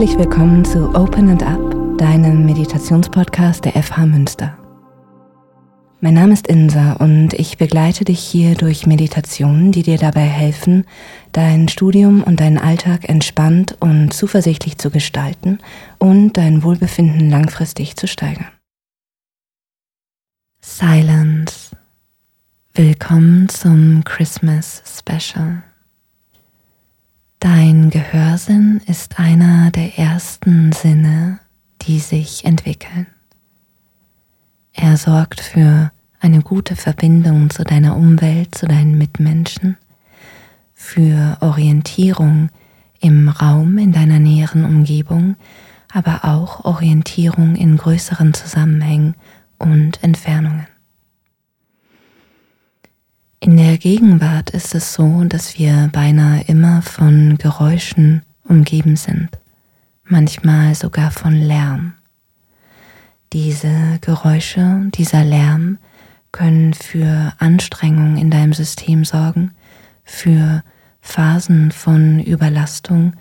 Herzlich willkommen zu Open and Up, deinem Meditationspodcast der FH Münster. Mein Name ist Insa und ich begleite dich hier durch Meditationen, die dir dabei helfen, dein Studium und deinen Alltag entspannt und zuversichtlich zu gestalten und dein Wohlbefinden langfristig zu steigern. Silence. Willkommen zum Christmas Special. Dein Gehörsinn ist einer der ersten Sinne, die sich entwickeln. Er sorgt für eine gute Verbindung zu deiner Umwelt, zu deinen Mitmenschen, für Orientierung im Raum, in deiner näheren Umgebung, aber auch Orientierung in größeren Zusammenhängen und Entfernungen. In der Gegenwart ist es so, dass wir beinahe immer von Geräuschen umgeben sind, manchmal sogar von Lärm. Diese Geräusche, dieser Lärm können für Anstrengung in deinem System sorgen, für Phasen von Überlastung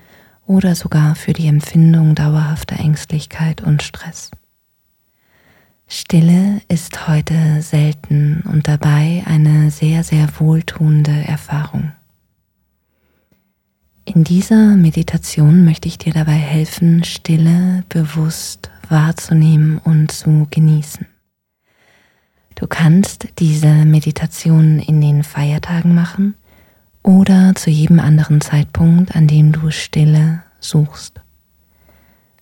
oder sogar für die Empfindung dauerhafter Ängstlichkeit und Stress. Stille ist heute selten und dabei eine sehr, sehr wohltuende Erfahrung. In dieser Meditation möchte ich dir dabei helfen, Stille bewusst wahrzunehmen und zu genießen. Du kannst diese Meditation in den Feiertagen machen oder zu jedem anderen Zeitpunkt, an dem du Stille suchst.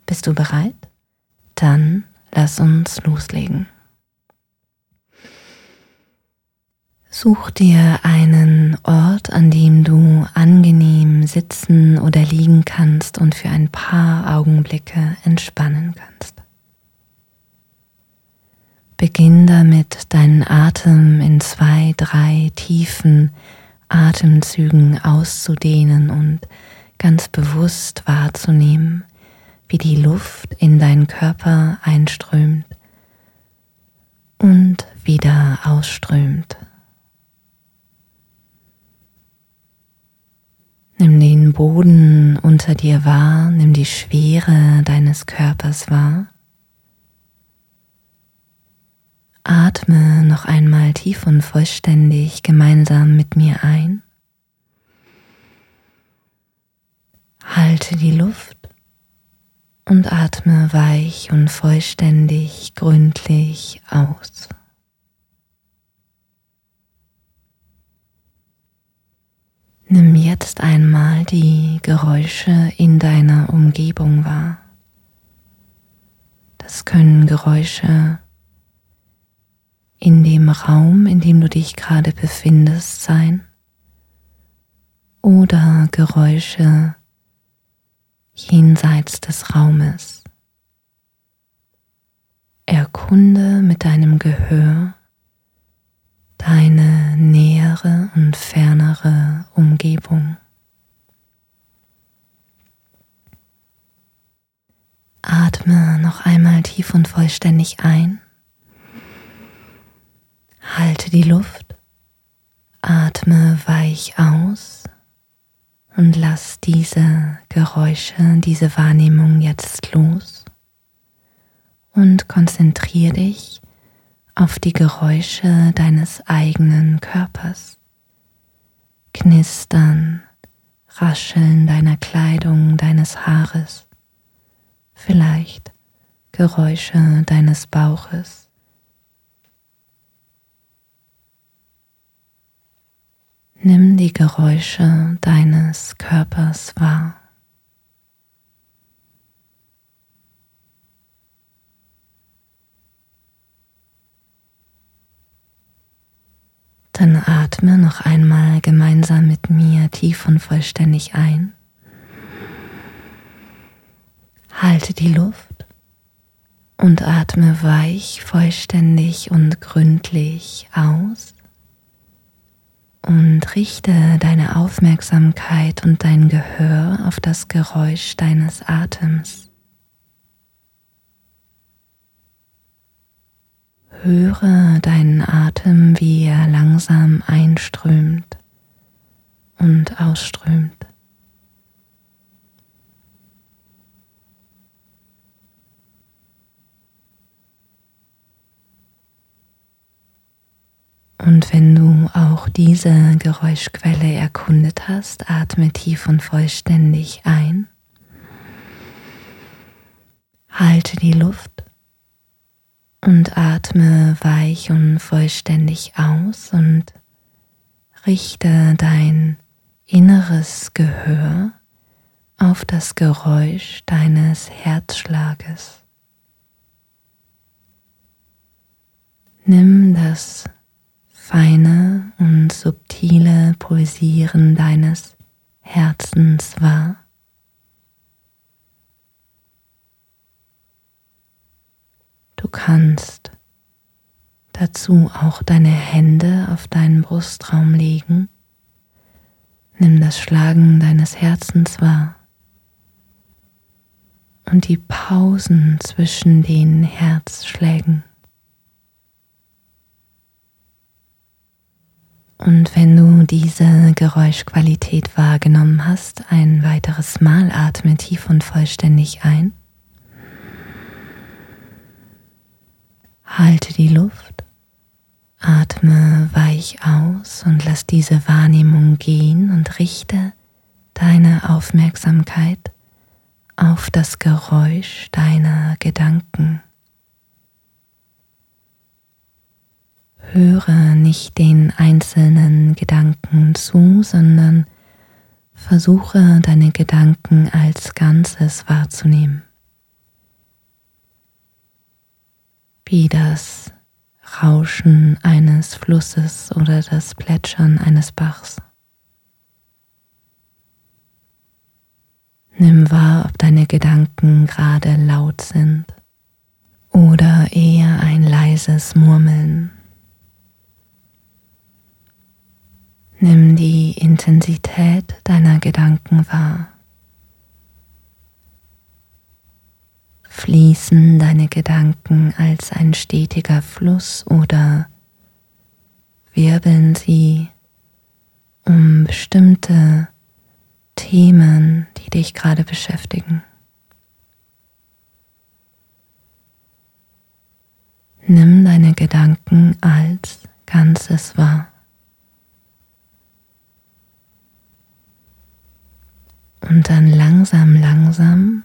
Bist du bereit? Dann lass uns loslegen. Such dir einen Ort, an dem du angenehm sitzen oder liegen kannst und für ein paar Augenblicke entspannen kannst. Beginn damit, deinen Atem in zwei, drei tiefen Atemzügen auszudehnen und ganz bewusst wahrzunehmen, wie die Luft in deinen Körper einströmt und wieder ausströmt. Nimm den Boden unter dir wahr, nimm die Schwere deines Körpers wahr. Atme noch einmal tief und vollständig gemeinsam mit mir ein. Halte die Luft und atme weich und vollständig gründlich aus. Nimm jetzt einmal die Geräusche in deiner Umgebung wahr. Das können Geräusche in dem Raum, in dem du dich gerade befindest, sein oder Geräusche jenseits des Raumes. Erkunde mit deinem Gehör deine nähere und fernere Umgebung. Atme noch einmal tief und vollständig ein. Halte die Luft. Atme weich aus und lass diese Geräusche, diese Wahrnehmung jetzt los und konzentriere dich auf die Geräusche deines eigenen Körpers. Knistern, Rascheln deiner Kleidung, deines Haares, vielleicht Geräusche deines Bauches. Nimm die Geräusche deines Körpers wahr. Dann atme noch einmal gemeinsam mit mir tief und vollständig ein. Halte die Luft und atme weich, vollständig und gründlich aus und richte deine Aufmerksamkeit und dein Gehör auf das Geräusch deines Atems. Höre deinen Atem, wie er langsam einströmt und ausströmt. Und wenn du auch diese Geräuschquelle erkundet hast, atme tief und vollständig ein. Halte die Luft und atme weich und vollständig aus und richte dein inneres Gehör auf das Geräusch deines Herzschlages. Nimm das feine und subtile Pulsieren deines Herzens wahr. Du kannst dazu auch deine Hände auf deinen Brustraum legen. Nimm das Schlagen deines Herzens wahr und die Pausen zwischen den Herzschlägen. Und wenn du diese Geräuschqualität wahrgenommen hast, ein weiteres Mal atme tief und vollständig ein. Halte die Luft, atme weich aus und lass diese Wahrnehmung gehen und richte deine Aufmerksamkeit auf das Geräusch deiner Gedanken. Höre nicht den einzelnen Gedanken zu, sondern versuche deine Gedanken als Ganzes wahrzunehmen. Wie das Rauschen eines Flusses oder das Plätschern eines Bachs. Nimm wahr, ob deine Gedanken gerade laut sind oder eher ein leises Murmeln. Nimm die Intensität deiner Gedanken wahr. Fließen deine Gedanken als ein stetiger Fluss oder wirbeln sie um bestimmte Themen, die dich gerade beschäftigen. Nimm deine Gedanken als Ganzes wahr. Und dann langsam, langsam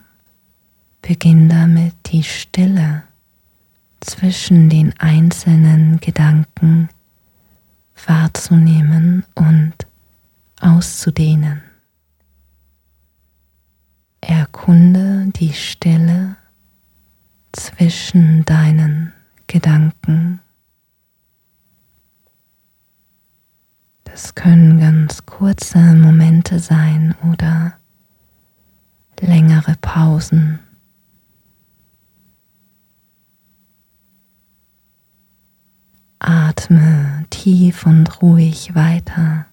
beginn damit die Stille zwischen den einzelnen Gedanken wahrzunehmen und auszudehnen. Erkunde die Stille zwischen deinen Gedanken. Das können ganz kurze Momente sein oder längere Pausen. Atme tief und ruhig weiter.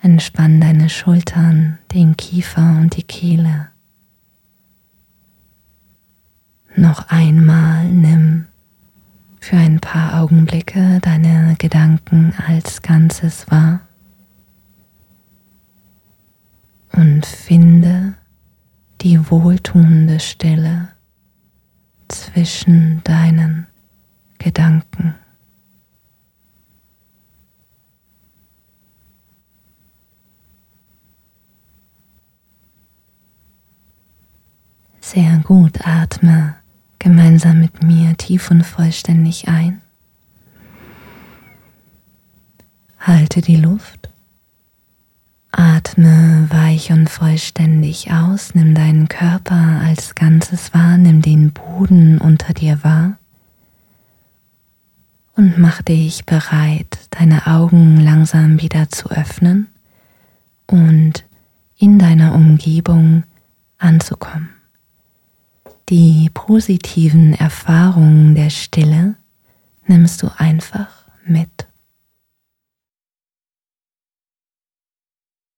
Entspann deine Schultern, den Kiefer und die Kehle. Noch einmal nimm für ein paar Augenblicke deine Gedanken als Ganzes wahr und finde die wohltuende Stelle zwischen deinen Gedanken. Sehr gut, atme gemeinsam mit mir tief und vollständig ein. Halte die Luft Atme weich und vollständig aus, nimm deinen Körper als Ganzes wahr, nimm den Boden unter dir wahr und mach dich bereit, deine Augen langsam wieder zu öffnen und in deiner Umgebung anzukommen. Die positiven Erfahrungen der Stille nimmst du einfach mit.